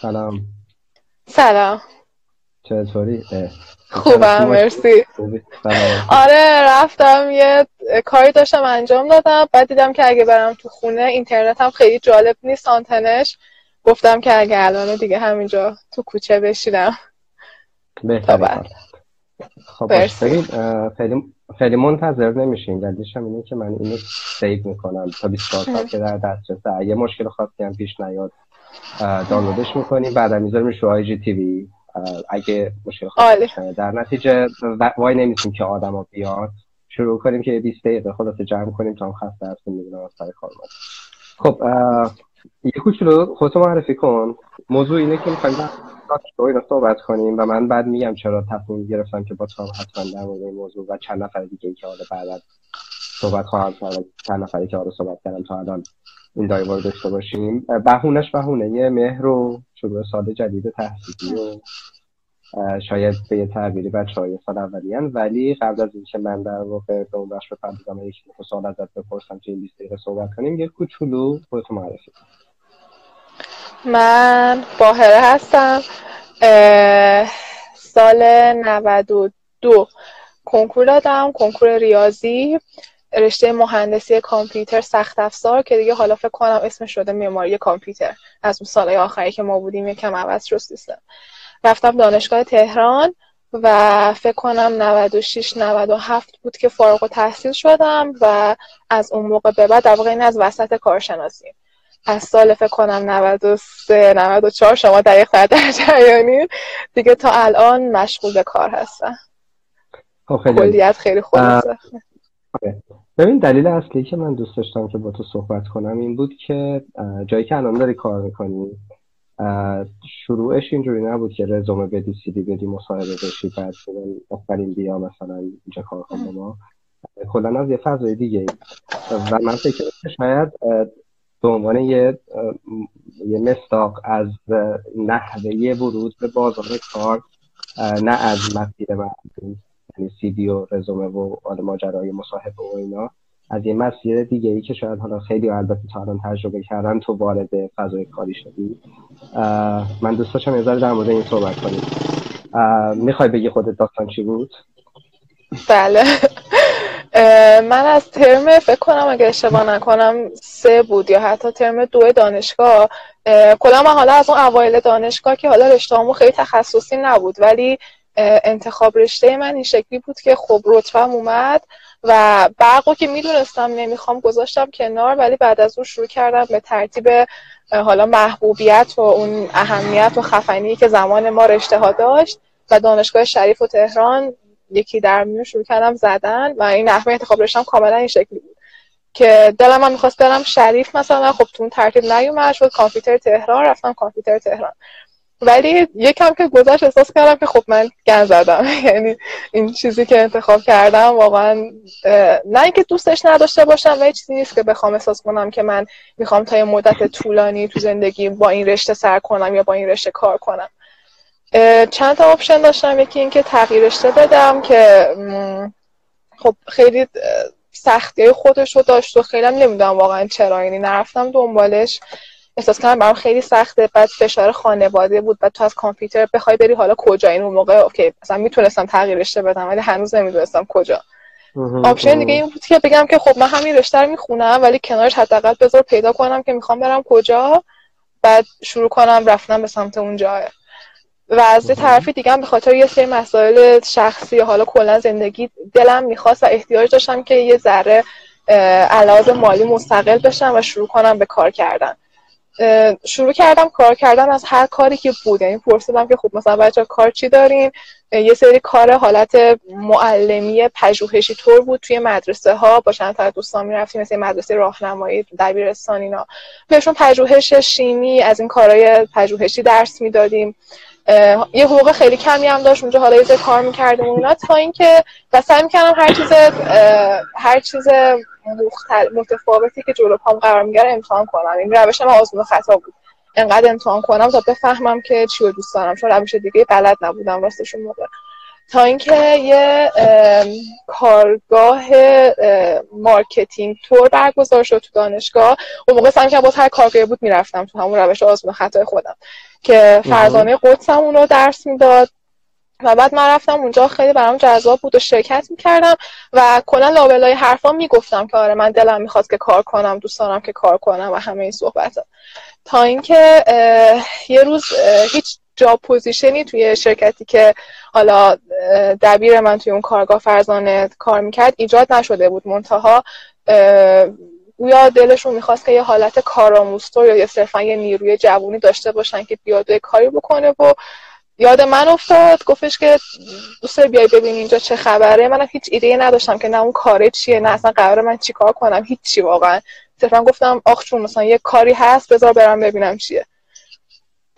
سلام. سلام. چطوری؟ خوبم مرسی. آره رفتم یه کاری داشتم انجام دادم بعد دیدم که اگه برم تو خونه اینترنت هم خیلی جالب نیست آنتنش. گفتم که اگه الان دیگه همینجا تو کوچه بشیدم بهتر خب خیلی خیلی منتظر نمیشیم دلیلش هم اینه که من اینو سیو می‌کنم تا 24 ساعت که در دسترسه یه مشکل خاصی هم پیش نیاد دانلودش می‌کنیم بعد می‌ذاریم رو آی جی تیوی اگه مشکل خاصی در نتیجه وای نمیسیم که آدما بیاد شروع کنیم که 20 دقیقه خلاص جمع کنیم تا هم خسته هستیم می‌دونم از سر کار خب یه کوچولو خودتو معرفی کن. موضوع اینه که می‌خوایم رو صحبت کنیم و من بعد میگم چرا تصمیم گرفتم که با تو حتما در مورد این موضوع و چند نفر دیگه ای که حالا بعد صحبت خواهم کرد چند نفری که حالا صحبت کردم تا الان این دایوار داشته باشیم. بهونش بهونه. یه مهر و شروع سال جدید تحصیلی و شاید به یه تعبیری بچه های سال اولیان ولی قبل از اینکه من در واقع به اون بخش بپردازم یک سوال ازت بپرسم که این 20 دقیقه صحبت کنیم یه کوچولو خودتو معرفی من باهره هستم. سال 92 کنکور دادم. کنکور ریاضی. رشته مهندسی کامپیوتر سخت افزار که دیگه حالا فکر کنم اسمش شده معماری کامپیوتر. از اون سالهای آخری که ما بودیم یکم عوض شد سیستم. رفتم دانشگاه تهران و فکر کنم 96 97 بود که فارغ تحصیل شدم و از اون موقع به بعد در واقع این از وسط کارشناسی. از سال فکر کنم 93 94 شما دقیق در جریانی. دیگه تا الان مشغول به کار هستم. خب، کلیت خیلی خلاصه. آره. ببین دلیل اصلی که من دوست داشتم که با تو صحبت کنم این بود که جایی که الان داری کار می‌کنی شروعش اینجوری نبود که رزومه بدی سیدی بدی مصاحبه بشی بعد آفرین بیا مثلا اینجا کار کنم ما کلا از یه فضای دیگه و من فکر شاید به عنوان یه یه مستاق از نحوه ورود به بازار کار نه از مسیر یعنی سی دی و رزومه و ماجرای مصاحبه و اینا. از یه مسیر دیگه ای که شاید حالا خیلی البته تا الان تجربه کردن تو وارد فضای کاری شدی. من دوست داشتم یه در مورد این صحبت کنیم. می‌خوای بگی خودت داستان چی بود؟ بله. من از ترم فکر کنم اگه اشتباه نکنم سه بود یا حتی ترم دو دانشگاه. کلا من حالا از اون اوایل دانشگاه که حالا رشته خیلی تخصصی نبود ولی انتخاب رشته من این شکلی بود که خب رتبم اومد و برقو که می‌دونستم نمی‌خوام گذاشتم کنار ولی بعد از اون شروع کردم به ترتیب حالا محبوبیت و اون اهمیت و خفنی که زمان ما رشته ها داشت و دانشگاه شریف و تهران یکی در میون شروع کردم زدن و این نحوه انتخاب رشتم کاملا این شکلی بود که دلم هم می‌خواست برم شریف مثلا. خب تو اون ترتیب نیومد شد کامپیوتر تهران رفتم کامپیوتر تهران. ولی یکم که گذشت احساس کردم که خب من گند زدم. یعنی این چیزی که انتخاب کردم واقعا نه اینکه دوستش نداشته باشم و چیزی نیست که بخوام احساس کنم که من می‌خوام تا یه مدت طولانی تو زندگی با این رشته سر کنم یا با این رشته کار کنم. چند تا option داشتم. یکی اینکه تغییر رشته بدم که خب خیلی سختی خودش رو داشت و خیلی نمی‌دونم واقعا چرا. یعنی نرفتم دنبالش. احساس کردم برام خیلی سخته. بعد فشار خانواده بود. بعد تو از کامپیوتر بخوای بری حالا کجا؟ این اون موقع okay مثلا می‌تونستم تغییر رشته بدم ولی هنوز نمی‌دونستم کجا. option دیگه این بود که بگم که خب من همین رشته رو می‌خونم ولی کنارش حداقل بذار پیدا کنم که می‌خوام برم کجا. بعد شروع کنم رفتن به سمت اون جای و از یه طرفی دیگه به خاطر یه سری مسائل شخصی حالا کلا زندگی دلم می‌خواست و احتیاج داشتم که یه ذره علاوه مالی مستقل بشم و شروع کنم به کار کردن. شروع کردم کار کردن از هر کاری که بود. یعنی پرسیدم که خب مثلا بچه کار چی دارین؟ یه سری کار حالت معلمی پژوهشی طور بود. توی مدرسه ها با چند تا دوستان می‌رفتیم مثل مدرسه راهنمایی دبیرستان اینا. بهشون پژوهش شیمی از این کارهای پژوهشی درس می‌دادیم. یه حقوق خیلی کمی هم داشت. اونجا حالا یه کار می‌کردیم اونا تا اینکه و سعی می‌کردم هر چیز هر چیز متفاوتی که جلو پام قرار می‌گیره امتحان کنم. این روش من آزمون خطا بود. انقدر امتحان کنم تا بفهمم که چی رو دوست دارم. چون روش دیگه بلد نبودم راستش موقع. تا اینکه یه کارگاه marketing تور برگزار شد تو دانشگاه. اون موقع سعی باز هر کارگاهی بود می‌رفتم تو همون روش آزمون خطای خودم. که فرزانه قدسم اون رو درس می‌داد. و بعد من رفتم اونجا خیلی برام جذاب بود و شرکت می‌کردم و کلا لابلای حرفا می‌گفتم که آره من دلم می‌خواد که کار کنم دوست دارم که کار کنم و همه این صحبت تا اینکه یه روز هیچ job position ی توی شرکتی که حالا دبیر من توی اون کارگاه فرزانه کار می‌کرد ایجاد نشده بود. منتها گویا دلشون می‌خواست که یه حالت کارآموزتر یا صرفا یه نیروی جوونی داشته باشن که بیاد کاری بکنه و یاد من افتاد گفتش که دوست بیای ببین اینجا چه خبره. من هیچ ایده نداشتم که نه اون کاره چیه نه اصلا قرار من چیکار کنم هیچی واقعا. صرفا گفتم آخ چون مثلا یه کاری هست بذار برم ببینم چیه.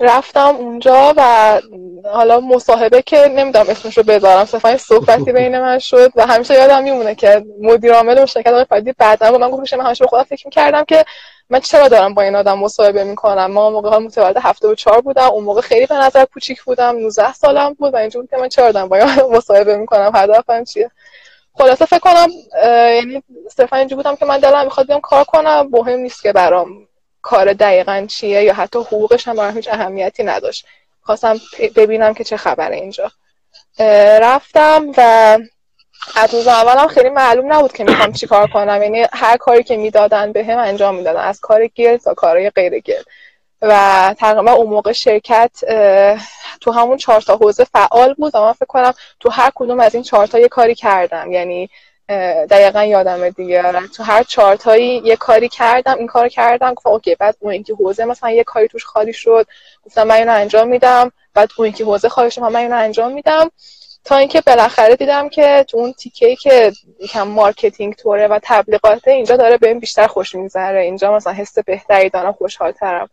رفتم اونجا و حالا مصاحبه که نمی‌دونم اسمش رو بذارم. صرفا صحبتی بین من شد و همیشه یادم میمونه که مدیر عامل شرکت آقای فردی بعدا با من گفتش من همیشه به خودم فکر می‌کردم که من چرا دارم با این آدم مصاحبه می‌کنم؟ ما موقع ها متولد هفته و چهار بودم اون موقع خیلی به نظر کوچیک بودم 19 سالم بود و اینجور که من چرا دارم با این مصاحبه می‌کنم؟ هدفم چیه؟ خلاصه فکر کنم یعنی صرفا اینجور بودم که من دلم می‌خواد بیام کار کنم مهم نیست که برام کار دقیقا چیه یا حتی حقوقش هم برام هیچ اهمیتی نداشت. خواستم ببینم که چه خبره اینجا. رفتم و از روز اولم خیلی معلوم نبود که می‌خوام چی کار کنم. یعنی هر کاری که می‌دادن به هم انجام می‌دادن از کار گل تا کارهای غیر گل و تقریبا اون موقع شرکت تو همون چهار تا حوزه فعال بود من فکر کنم تو هر کدوم از این چهار تا یه کاری کردم. یعنی دقیقا یادمه دیگه. تو هر چارتایی یه کاری کردم این کار کردم. گفتم OK بعد اون اینکه حوزه مثلا یه کاری توش خالی شد. گفتم من اینو انجام میدم. بعد اون اینکه حوزه خالی شد من اینو انجام میدم. تا اینکه بالاخره دیدم که تو اون تیکه که یکم marketing طوره و تبلیغاته اینجا داره بهم بیشتر خوش میگذره. اینجا مثلا حس بهتری دارم خوشحالترم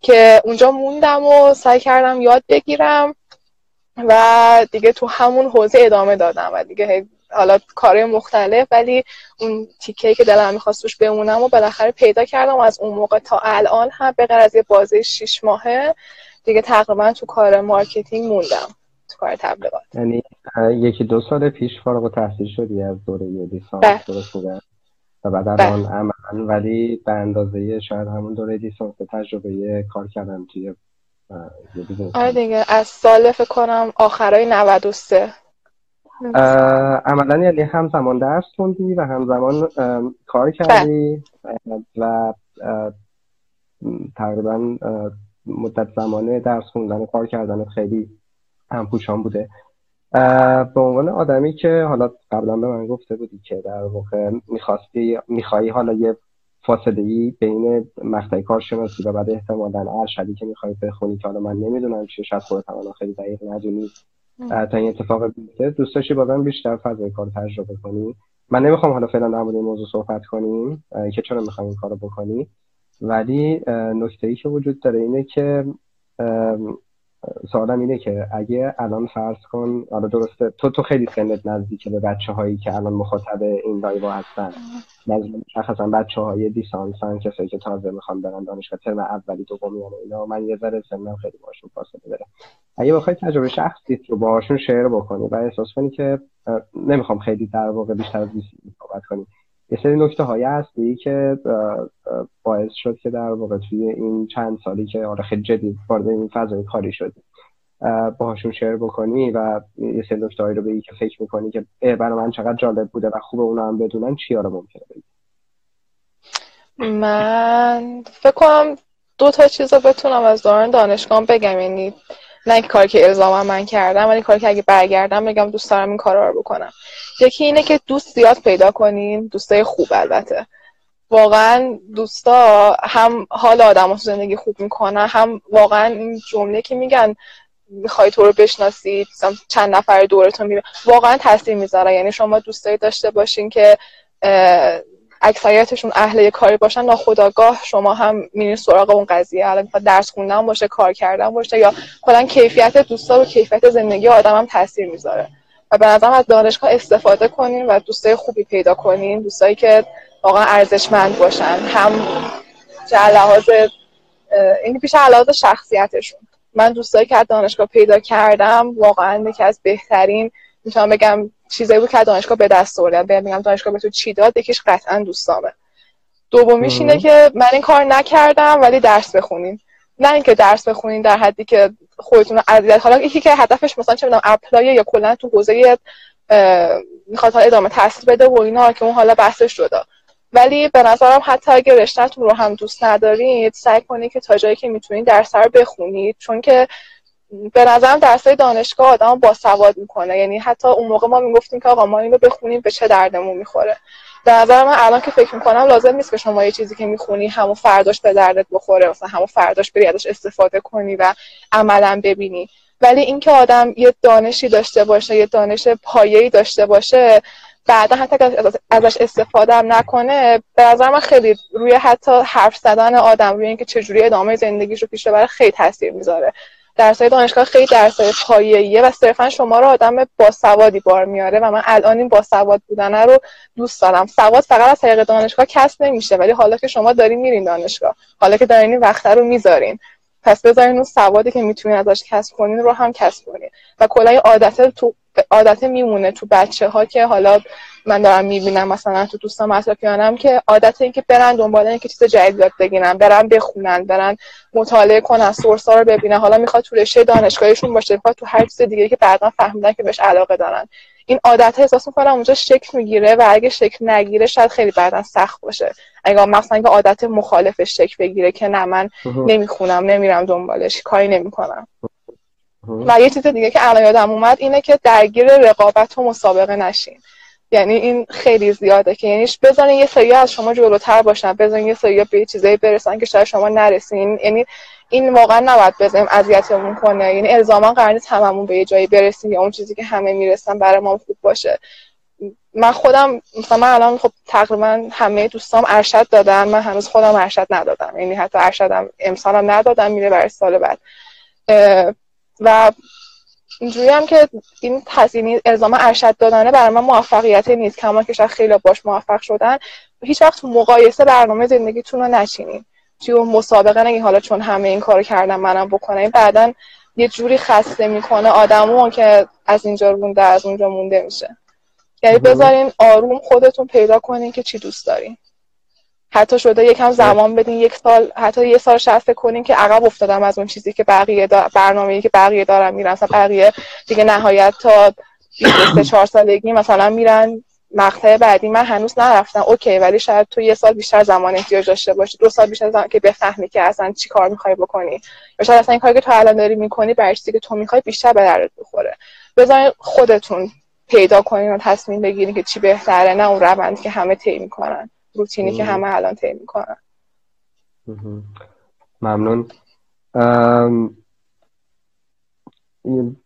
که اونجا موندم و سعی کردم یاد بگیرم و دیگه تو همون حوزه ادامه دادم و دیگه حالا کار مختلف ولی اون تیکه که دلم می‌خواست توش بمونم و بالاخره پیدا کردم و از اون موقع تا الان هم به از یه بازه شیش ماهه دیگه تقریبا تو کار marketing موندم. کار تبلیغات. یعنی یکی دو سال پیش فارغ التحصیل شدی از دوره لیسانس بله. درست و بعد بله. الان عملا ولی به اندازه شاید همون دوره لیسانس تجربه کار کردم توی آره دیگه از سال فکر کنم آخرای 93 عملا یعنی همزمان درس خوندی و همزمان کار کردی. و تقریبا مدت زمانه درس خوندن و کار کردن خیلی همپوشان بوده. به عنوان آدمی که حالا قبلا به من گفته بودی که در واقع می‌خواستی میخوایی حالا یه فاصله ای بین مقطع کارشناسی و بعد احتمالا ارشدی که می‌خوای بخونی که حالا من نمی‌دونم چه شاید خودت خیلی دقیق ندونی. تا این اتفاق بیفته دوست داشتی بازم بیشتر فضای کار تجربه کنی. من نمی‌خوام حالا فعلا در مورد این موضوع صحبت کنیم که چرا می‌خوام این کارو بکنی. ولی نکته ای که وجود داره اینه که سوالم اینه که اگه الان فرض کن حالا درسته تو تو خیلی سنت نزدیکه به بچه هایی که الان مخاطب این live هستن. مشخصا بچه های لیسانسن کسایی که تازه می‌خوان برن دانشگاه ترم اولی دومی اینا. من یه ذره سنم خیلی باشون فاصله داره اگه بخوای تجربه شخصیت رو باهاشون share بکنی و احساس کنی که نمی‌خوام خیلی در واقع بیشتر از صحبت کنی. یه سری نکته های هستی که باعث شد که در واقع توی این چند سالی که آره خیلی جدید وارد این فضای کاری شدی باهاشون شیر بکنی و یه سری نکته رو بگی که فکر می‌کنی که برای من چقدر جالب بوده و خوبه اونا هم بدونن چی رو ممکنه بگی؟ من فکر کنم دو تا چیز رو بتونم از دوران دانشگاه بگم. یعنی نه کاری که الزاما من کردم ولی کاری که اگه برگردم بگم دوست دارم این کارا رو بکنم. یکی اینه که دوست زیاد پیدا کنیم دوستای خوب البته. واقعا دوستا هم حال آدم رو زندگی خوب می‌کنن هم واقعا این جمله که میگن می‌خوای تو رو بشناسی چند نفر دورتون میبین واقعا تاثیر می‌ذاره. یعنی شما دوستایی داشته باشین که اکثریتشون اهل کاری باشن ناخداگاه شما هم میرین سراغ اون قضیه. حالا درس خوندن باشه کار کردن باشه یا کلا کیفیت دوستا و کیفیت زندگی آدم هم تاثیر می‌ذاره. و به نظرم از دانشگاه استفاده کنین و دوستای خوبی پیدا کنین دوستایی که واقعا ارزشمند باشن هم چه لحاظ این پیش لحاظ شخصیتشون. من دوستایی که از دانشگاه پیدا کردم واقعا یکی از بهترین می‌تونم بگم چیزایی بود که دانشگاه به دست آوردم بگم دانشگاه به تو چی داد یکیش قطعا دوستامه. دومیش اینه که من این کار نکردم ولی درس بخونین نه اینکه درس بخونین در حدی که خودتون اذیت حالا یکی که هدفش مثلا چه می‌دونم اپلای یا کلا تو حوزه می‌خواد ادامه تحصیل بده و اینا که اون حالا بحثش شده. ولی به نظرم حتی اگه رشتهتون رو هم دوست ندارید سعی کنید که تا جایی که می‌تونید درس رو بخونید. چون که به نظرم درسای دانشگاه آدم با سواد می‌کنه. یعنی حتی اون موقع ما می‌گفتیم که آقا ما اینو بخونیم به چه دردمون می‌خوره. به نظر من الان که فکر می‌کنم لازم نیست که شما یه چیزی که می‌خونی همون فرداش به دردت بخوره مثلا همون فرداش بری ازش استفاده کنی و عملا ببینی. ولی اینکه آدم یه دانشی داشته باشه یه دانش پایه‌ای داشته باشه بعدا حتی ازش استفاده هم نکنه به نظر من خیلی روی حتی حرف زدن آدم روی اینکه چجوری ادامه زندگیش رو پیش ببره خیلی تاثیر می‌ذاره. درسای دانشگاه خیلی درسای پایه‌ایه و صرفا شما رو آدم باسوادی بار میاره و من الان این باسواد بودن رو دوست دارم. سواد فقط از طریق دانشگاه کسب نمیشه ولی حالا که شما دارین میرین دانشگاه حالا که دارین این وقت رو می‌ذارین. پس بذارین اون سوادی که می‌تونین ازش کسب کنین رو هم کسب کنین. و کلا عادت تو عادت میمونه تو بچه ها که حالا من دارم می‌بینم مثلا تو دوستان اطرافیانم که عادت این که برن دنبال اینکه چیز جدید یاد بگیرن برن بخونن برن مطالعه کنن سورس ها رو ببینن. حالا می‌خواد تو رشته دانشگاهشون باشه می‌خواد تو هر چیز دیگه که بعدا فهمیدن که بهش علاقه دارن. این عادت احساس می‌کنم اونجا شکل می‌گیره و اگه شکل نگیره شاید خیلی بعدا سخت باشه. اگه مثلا اینکه عادت مخالفش شکل بگیره که نه من نمی‌خونم نمیرم دنبالش کاری نمی‌کنم. و یه چیز دیگه که الان یادم اومد اینه که درگیر رقابت و مسابقه نشین. یعنی این خیلی زیاده که یعنی بزنین یه سری از شما جلوتر باشن بزنین یه سری به چیزایی برسن که شاید شما نرسین. یعنی این واقعا نباید بزنیم اذیتمون کنه. یعنی الزاما قرار نیست هممون به یه جایی برسیم یا اون چیزی که همه می‌رسن برای ما خوب باشه. من خودم مثلا من الان خب تقریبا همه دوستام ارشد دادن. من هنوز خودم ارشد ندادم. یعنی حتی ارشدم امسالم ندادم میره برای سال بعد. و اینجوری هم که این تزینی الزام ارشد دادنه برای من موفقیت نیست کما که شاید خیلی باش موفق شدن. هیچ وقت مقایسه برنامه زندگیتون رو نچینین. توی اون مسابقه نگی حالا چون همه این کارو کردن منم بکنم بعدا یه جوری خسته می‌کنه آدمو که از اینجا مونده از اونجا مونده میشه. یعنی بذارین آروم خودتون پیدا کنین که چی دوست دارین. حتی شده یکم زمان بدین یک سال حتی یه سال شفت کنین که عقب افتادم از اون چیزی که بقیه. برنامه‌ای که بقیه دارن میرن. مثلا بقیه دیگه نهایت تا 23 4 سالگی مثلا میرن مقطع بعدی. من هنوز نرفتم. اوکی ولی شاید تو یه سال بیشتر زمان احتیاج داشته باشی. دو سال بیشتر زمان که بفهمی که اصلا چی کار می‌خوای بکنی. یا شاید اصلا این کاری که تو الان داری می‌کنی برای چیزی که تو می‌خوای بیشتر به دردت بخوره. بذارین خودتون پیدا کنین و تصمیم بگیرین که چی بهتره نه اون روندی که همه طی می‌کنن. روتینی که همه الان طی می‌کنن. ممنون.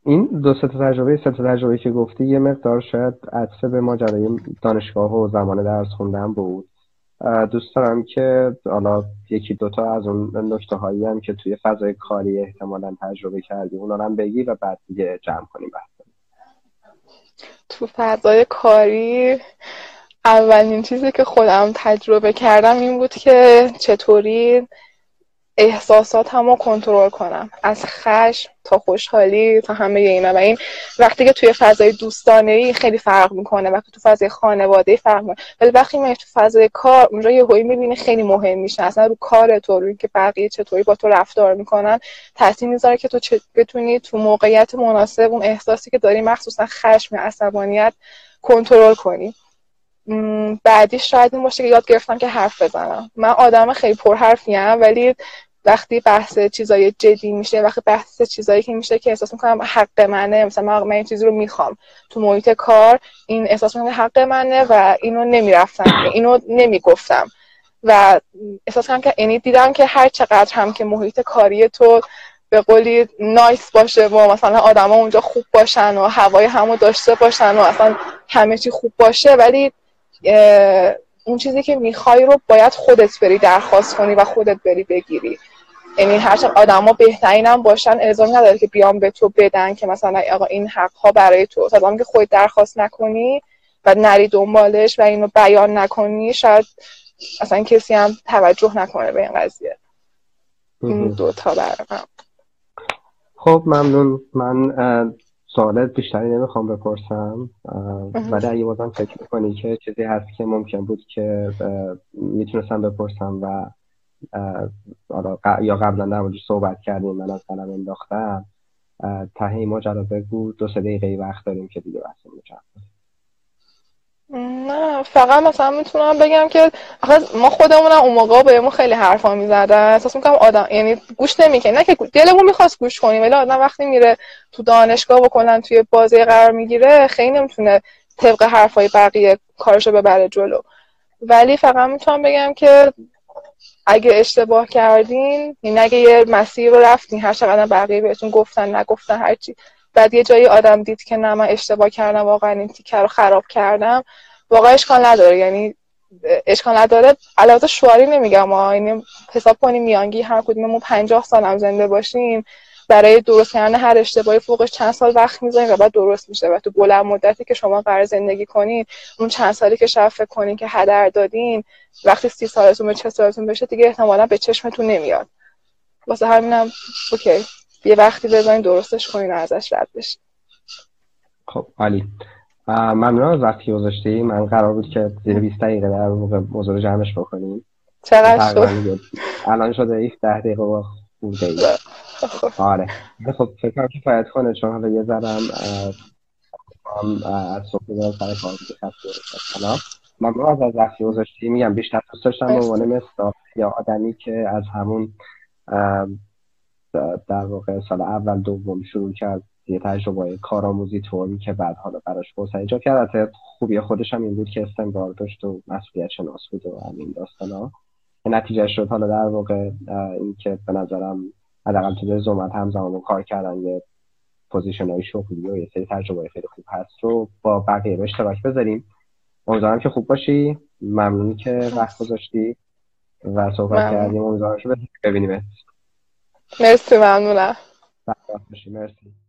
این دو سه تجربه سه تجربه که گفتی یه مقدار شاید عطفه به ماجرای دانشگاه و زمان درس خوندن بود. دوست دارم که حالا یکی دوتا از اون نکته هایی هم که توی فضای کاری احتمالا تجربه کردی اونا هم بگی و بعد دیگه جمع کنیم بحث. تو فضای کاری اولین چیزی که خودم تجربه کردم این بود که چطوری احساساتم رو کنترل کنم. از خشم تا خوشحالی تا همه اینا. و این وقتی که توی فضای دوستانه ای خیلی فرق می‌کنه. وقتی تو فضای خانواده فرق می‌کنه. ولی وقتی میای تو فضای کار اونجا یه هایی می‌بینی خیلی مهم میشه. اصلا رو کار تو روی که بقیه چطوری با تو رفتار می‌کنن تاثیر می‌ذاره که تو بتونی تو موقعیت مناسب اون احساسی که داری مخصوصا خشم عصبانیت کنترل کنی. بعدی شاید این باشه که یاد گرفتم که حرف بزنم. من آدم خیلی پرحرفیم ولی وقتی بحث چیزای جدی میشه وقتی بحث چیزایی که میشه که احساس می‌کنم حق منه مثلا من این چیزی رو می‌خوام. تو محیط کار این احساس می‌کنم حق منه و اینو نمی‌رفتم اینو نمی‌گفتم. و احساس کنم که یعنی دیدم که هر چقدر هم که محیط کاری تو به قولی نایس باشه و مثلا آدما اونجا خوب باشن و هوای همو داشته باشن و اصلا همه چی خوب باشه ولی اون چیزی که می‌خوای رو باید خودت بری درخواست کنی و خودت بری بگیری. یعنی هرچند آدما بهترین باشن الزام نداره که بیان به تو بدن که مثلا آقا این حق ها برای تو. تا که خودت درخواست نکنی و نری دنبالش و اینو بیان نکنی شاید اصلا کسی هم توجه نکنه به این قضیه. این دو تا برام خب ممنون. من سوالت بیشتری نمی‌خوام بپرسم ولی اگه بازم فکر می‌کنی که چیزی هست که ممکن بود که می‌تونستم بپرسم و یا قبلا در صحبت کردیم من از قلم انداختم ته این ماجرا بگو دو سه دقیقه وقت داریم که دیگه بحثمون نه فقط مثلا می‌تونم بگم که ما خودمونم اون موقع بهمون خیلی حرفا می‌زدن احساس می‌کنم آدم یعنی گوش نمی‌کنه نه که دلمون می‌خواست گوش کنیم ولی آدم وقتی میره تو دانشگاه و کلا توی بازی قرار می‌گیره خیلی نمی‌تونه طبق حرفای بقیه کارشو ببره جلو. ولی فقط می‌تونم بگم که اگه اشتباه کردین یعنی اگه یه مسیر رو رفتین هر چقدر بقیه بهتون گفتن نگفتن هرچی بعد یه جایی آدم دید که نه من اشتباه کردم واقعا این تیکه رو خراب کردم. واقعا اشکال نداره. یعنی اشکال نداره. علاوه شواری نمیگم. ما یعنی حساب کنیم میانگی هر کدوممون 50 سال هم زنده باشیم. برای درست کردن هر اشتباهی فوقش چند سال وقت می‌ذاریم و بعد درست میشه. و تو بلند مدتی که شما قرار زندگی کنین اون چند سالی که شب فکر کنین که هدر دادین وقتی سی سالتون به چه سالتون بشه دیگه احتمالا به چشمتون نمیاد. واسه همینم اوکی. یه وقتی بزنین درستش کنین و ازش رد بشین خب عالی. ممنون از وقتی گذاشتی. من قرار بود که زیر 20 دقیقه در موقع موضوع جمعش بکنیم. چقدر شد؟ الان شده 17 دقیقه با خورده ای. آره. خب فکر که فاید کنه چون حالا یه ذرم از صبح دارم سر کار بوده ممنون از از وقتی گذاشتی. میگم بیشتر دوست داشتم. به عنوان مثل یا آدمی که از همون در واقع سال اول دوم شروع کرد یه تجربه کارآموزی طوری که بعد حالا براش فرصت ایجاد کرد. از خوبی خودش هم این بود که استمرار داشت و مسئولیت شناس بود و همین داستان ها. نتیجه شد حالا در واقع این که به نظرم حداقل تو زومت همزمان کار کردن یه پوزیشن های شغلی و یه سری تجربه خیلی خوب هست رو با بقیه به اشتراک بذاریم. امیدوارم که خوب باشی. ممنونی که وقت گذاشتی و صحبت کردیم. امیدوارم ببینیم مرسی ممنونم. مرسی.